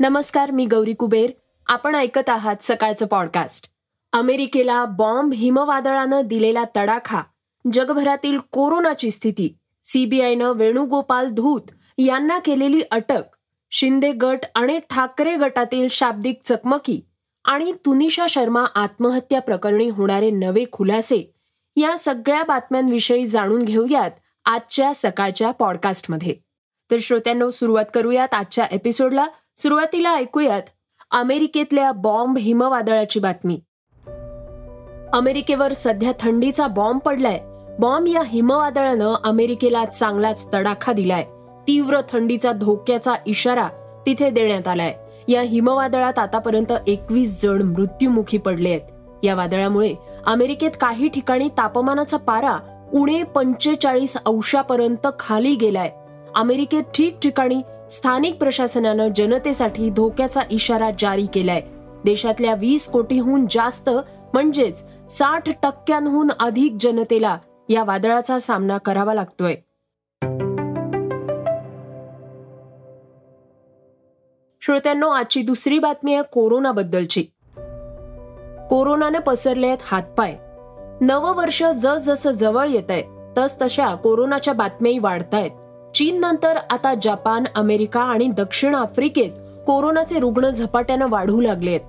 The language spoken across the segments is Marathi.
नमस्कार मी गौरी कुबेर. आपण ऐकत आहात सकाळचं पॉडकास्ट अमेरिकेला बॉम्ब हिमवादळानं दिलेला तडाखा जगभरातील कोरोनाची स्थिती सीबीआयनं वेणुगोपाल धूत यांना केलेली अटक शिंदे गट आणि ठाकरे गटातील शाब्दिक चकमकी आणि तुनिशा शर्मा आत्महत्या प्रकरणी होणारे नवे खुलासे या सगळ्या बातम्यांविषयी जाणून घेऊयात आजच्या सकाळच्या पॉडकास्टमध्ये तर श्रोत्यांनो सुरुवात करूयात आजच्या एपिसोडला सुरुवातीला ऐकूयात अमेरिकेतल्या बॉम्ब हिमवादळाची बातमी. अमेरिकेवर सध्या थंडीचा बॉम्ब पडलाय. बॉम्ब या हिमवादळानं अमेरिकेला चांगलाच तडाखा दिलाय. तीव्र थंडीचा धोक्याचा इशारा तिथे देण्यात आलाय. या हिमवादळात आतापर्यंत एकवीस जण मृत्युमुखी पडले आहेत. या वादळामुळे अमेरिकेत काही ठिकाणी तापमानाचा पारा उणे पंचेचाळीस अंशापर्यंत खाली गेलाय. अमेरिकेत ठिकठिकाणी स्थानिक प्रशासनानं जनतेसाठी धोक्याचा इशारा जारी केलाय. देशातल्या वीस कोटीहून जास्त म्हणजेच साठ टक्क्यांहून अधिक जनतेला या वादळाचा सामना करावा लागतोय. श्रोत्यांनो आजची दुसरी बातमी आहे कोरोनाबद्दलची. कोरोनाने पसरले आहेत हातपाय. नववर्ष जस जसं जवळ येत आहे तस तशा कोरोनाच्या बातम्याही वाढतायत. चीन नंतर आता जपान अमेरिका आणि दक्षिण आफ्रिकेत कोरोनाचे रुग्ण झपाट्यानं वाढू लागलेत.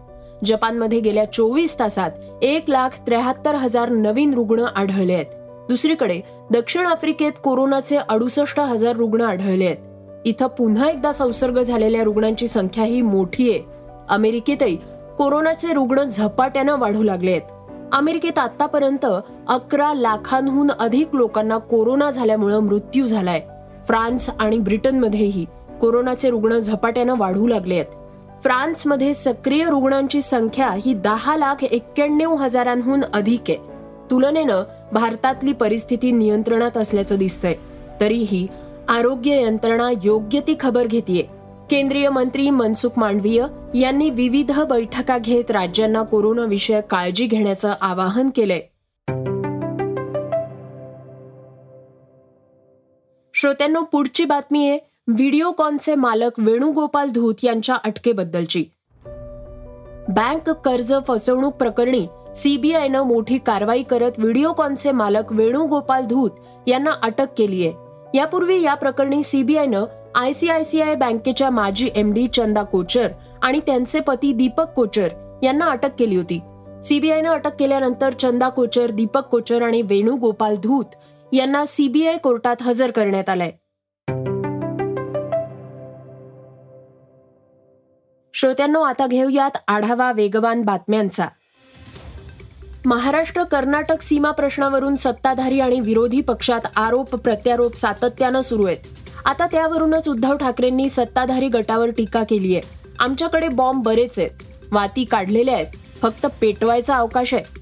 जपानमध्ये गेल्या चोवीस तासात एक लाख त्र्याहत्तर हजार नवीन रुग्ण आढळले आहेत दुसरीकडे दक्षिण आफ्रिकेत कोरोनाचे अडुसष्ट हजार रुग्ण आढळले आहेत इथं पुन्हा एकदा संसर्ग झालेल्या रुग्णांची संख्या ही मोठी आहे. अमेरिकेतही कोरोनाचे रुग्ण झपाट्यानं वाढू लागले आहेत अमेरिकेत आतापर्यंत अकरा लाखांहून अधिक लोकांना कोरोना झाल्यामुळं मृत्यू झालाय. फ्रान्स आणि ब्रिटनमध्येही कोरोनाचे रुग्ण झपाट्यानं वाढू लागले आहेत. फ्रान्समध्ये सक्रिय रुग्णांची संख्या ही दहा लाख एक्क्याण्णव हजारांहून अधिक आहे. तुलनेनं भारतातली परिस्थिती नियंत्रणात असल्याचं दिसतंय. तरीही आरोग्य यंत्रणा योग्य ती खबर घेतीये. केंद्रीय मंत्री मनसुख मांडवीय यांनी विविध बैठका घेत राज्यांना कोरोनाविषयक काळजी घेण्याचं आवाहन केलंय. श्रोत्यांनो पुढची बातमी आहे व्हिडिओकॉनचे मालक वेणुगोपाल धूत यांच्या अटकेबद्दलची. बँक कर्ज फसवणूक प्रकरणी सीबीआयनं मोठी कारवाई करत व्हिडिओकॉनचे मालक वेणुगोपाल धूत यांना अटक केली आहे. यापूर्वी या प्रकरणी सीबीआयनं आयसीआयसीआय बँकेच्या माजी एमडी चंदा कोचर आणि त्यांचे पती दीपक कोचर यांना अटक केली होती. सीबीआयनं अटक केल्यानंतर चंदा कोचर दीपक कोचर आणि वेणुगोपाल धूत यांना सीबीआय कोर्टात हजर करण्यात आलंय. श्रोत्यांनो आता घेऊयात आढावा वेगवान बातम्यांचा. महाराष्ट्र कर्नाटक सीमा प्रश्नावरून सत्ताधारी आणि विरोधी पक्षात आरोप प्रत्यारोप सातत्यानं सुरू आहेत. आता त्यावरूनच उद्धव ठाकरेंनी सत्ताधारी गटावर टीका केली आहे आमच्याकडे बॉम्ब बरेच आहेत. वाती काढलेल्या आहेत. फक्त पेटवायचा अवकाश आहे.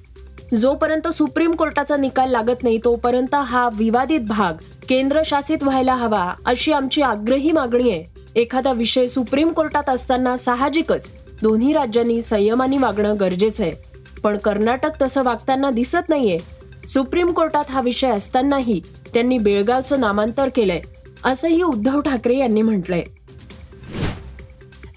जोपर्यंत सुप्रीम कोर्टाचा निकाल लागत नाही तोपर्यंत हा विवादित भाग केंद्रशासित व्हायला हवा अशी आमची आग्रही मागणी आहे. एखादा विषय सुप्रीम कोर्टात असताना साहजिकच दोन्ही राज्यांनी संयमाने वागणं गरजेचं आहे. पण कर्नाटक तसं वागताना दिसत नाहीये. सुप्रीम कोर्टात हा विषय असतानाही त्यांनी बेळगावचं नामांतर केलंय असंही उद्धव ठाकरे यांनी म्हटलंय.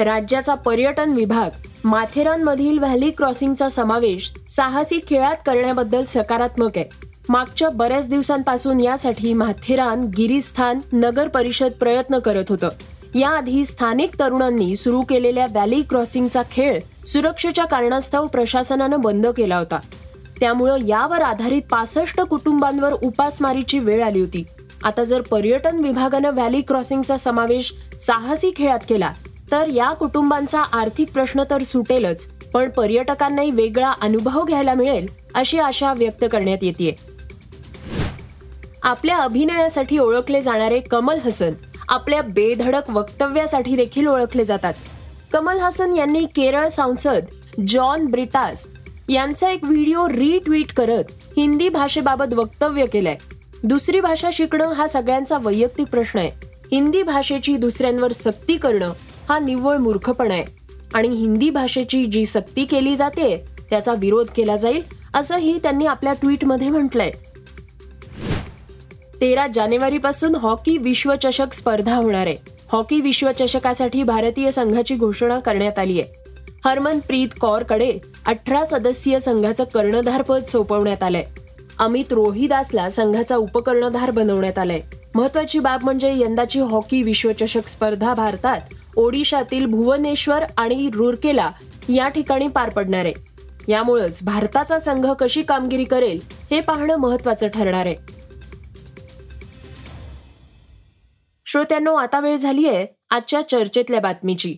राज्याचा पर्यटन विभाग माथेरानमधील व्हॅली क्रॉसिंगचा समावेश साहसी खेळात करण्याबद्दल सकारात्मक आहे. मागच्या बऱ्याच दिवसांपासून यासाठी माथेरान गिरीस्थान नगर परिषद प्रयत्न करत होतं. याआधी स्थानिक तरुणांनी सुरू केलेल्या व्हॅली क्रॉसिंगचा खेळ सुरक्षेच्या कारणास्तव प्रशासनानं बंद केला होता. त्यामुळं यावर आधारित पासष्ट कुटुंबांवर उपासमारीची वेळ आली होती. आता जर पर्यटन विभागानं व्हॅली क्रॉसिंगचा समावेश साहसी खेळात केला तर या कुटुंबांचा आर्थिक प्रश्न तर सुटेलच पण पर्यटकांनाही वेगळा अनुभव घ्यायला मिळेल अशी आशा व्यक्त करण्यात येते आपल्या अभिनयासाठी ओळखले जाणारे कमल हसन आपल्या बेधडक वक्तव्यासाठी देखील ओळखले जातात. कमल हसन यांनी केरळ सांसद जॉन ब्रिटास यांचा एक व्हिडिओ रिट्विट करत हिंदी भाषेबाबत वक्तव्य केलंय. दुसरी भाषा शिकणं हा सगळ्यांचा वैयक्तिक प्रश्न आहे. हिंदी भाषेची दुसऱ्यांवर सक्ती करणं हा निव्वळ मूर्खपणा आहे. आणि हिंदी भाषेची जी सक्ती केली जाते त्याचा विरोध केला जाईल असंही त्यांनी आपल्या ट्विटमध्ये म्हटलंय. तेरा जानेवारीपासून हॉकी विश्वचषक स्पर्धा होणार आहे. हॉकी विश्वचषकासाठी भारतीय संघाची घोषणा करण्यात आली आहे. हरमनप्रीत कौरकडे अठरा सदस्यीय संघाचं कर्णधारपद सोपवण्यात आलंय. अमित रोहिदासला संघाचा उपकर्णधार बनवण्यात आलाय. महत्वाची बाब म्हणजे यंदाची हॉकी विश्वचषक स्पर्धा भारतात ओडिशातील भुवनेश्वर आणि रुरकेला या ठिकाणी पार पडणार आहे. यामुळेच भारताचा संघ कशी कामगिरी करेल हे पाहणं महत्वाचं ठरणार आहे. श्रोत्यांनो आता वेळ झाली आहे आजच्या चर्चेतल्या बातमीची.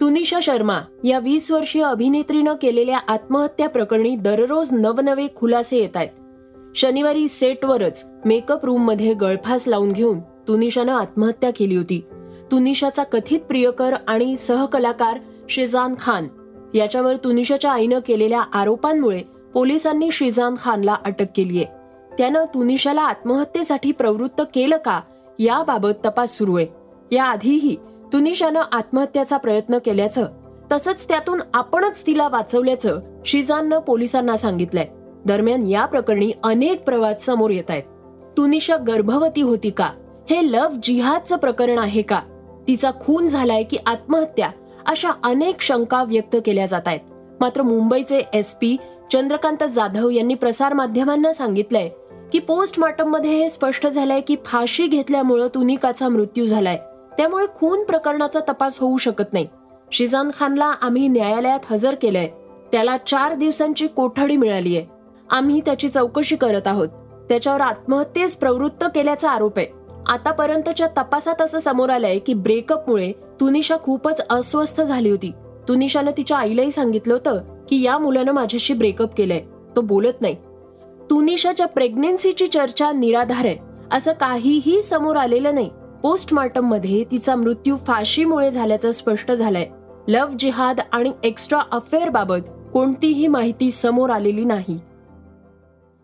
तुनिशा शर्मा या वीस वर्षीय अभिनेत्रीनं केलेल्या आत्महत्या प्रकरणी दररोज नवनवे खुलासे येत आहेत. शनिवारी सेटवरच मेकअप रूममध्ये गळफास लावून घेऊन तुनिशानं आत्महत्या केली होती. तुनिशाचा कथित प्रियकर आणि सहकलाकार शेजान खान याच्यावर तुनिशाच्या आईनं केलेल्या आरोपांमुळे पोलिसांनी शिजान खानला अटक केलीय. त्यानं तुनिशाला आत्महत्येसाठी प्रवृत्त केलं का याबाबत तपास सुरू आहे. याआधीही तुनिशानं आत्महत्याचा प्रयत्न केल्याचं तसंच त्यातून आपणच तिला वाचवल्याचं शिजाननं पोलिसांना सांगितलंय. दरम्यान या प्रकरणी अनेक प्रवाद समोर येत आहेत तुनिशा गर्भवती होती का? हे लव्ह जिहादचं प्रकरण आहे का? तिचा खून झालाय की आत्महत्या अशा अनेक शंका व्यक्त केल्या जात आहेत. मात्र मुंबईचे एस पी चंद्रकांत जाधव यांनी प्रसार माध्यमांना सांगितलंय की पोस्टमॉर्टममध्ये हे स्पष्ट झालंय की फाशी घेतल्यामुळं तुनिकाचा मृत्यू झालाय. त्यामुळे खून प्रकरणाचा तपास होऊ शकत नाही. शिजान खानला आम्ही न्यायालयात हजर केलंय. त्याला चार दिवसांची कोठडी मिळाली आहे आम्ही त्याची चौकशी करत आहोत. त्याच्यावर आत्महत्येस प्रवृत्त केल्याचा आरोप आहे. आतापर्यंतच्या तपासात असं समोर आलंय की ब्रेकअपमुळे तुनिशा खूपच अस्वस्थ झाली होती. तुनिशानं तिच्या आईलाही सांगितलं होतं की या मुलानं माझ्याशी ब्रेकअप केलंय. तो बोलत नाही. तुनिशाच्या प्रेग्नेन्सीची चर्चा निराधार आहे असं काहीही समोर आलेलं नाही. पोस्टमॉर्टममध्ये तिचा मृत्यू फाशीमुळे झाल्याचं स्पष्ट झालंय. लव्ह जिहाद आणि एक्स्ट्रा अफेअर बाबत कोणतीही माहिती समोर आलेली नाही.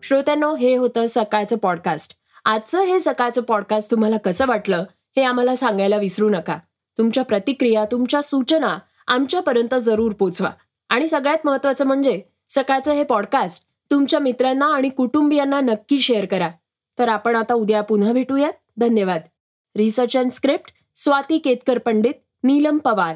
श्रोत्यांनो हे होतं सकाळचं पॉडकास्ट. आजचं हे सकाळचं पॉडकास्ट तुम्हाला कसं वाटलं हे आम्हाला सांगायला विसरू नका. तुमच्या प्रतिक्रिया तुमच्या सूचना आमच्यापर्यंत जरूर पोचवा. आणि सगळ्यात महत्वाचं म्हणजे सकाळचं हे पॉडकास्ट तुमच्या मित्रांना आणि कुटुंबियांना नक्की शेअर करा. तर आपण आता उद्या पुन्हा भेटूयात. धन्यवाद. Research and script Swati Ketkar Pandit Neelam Pawar.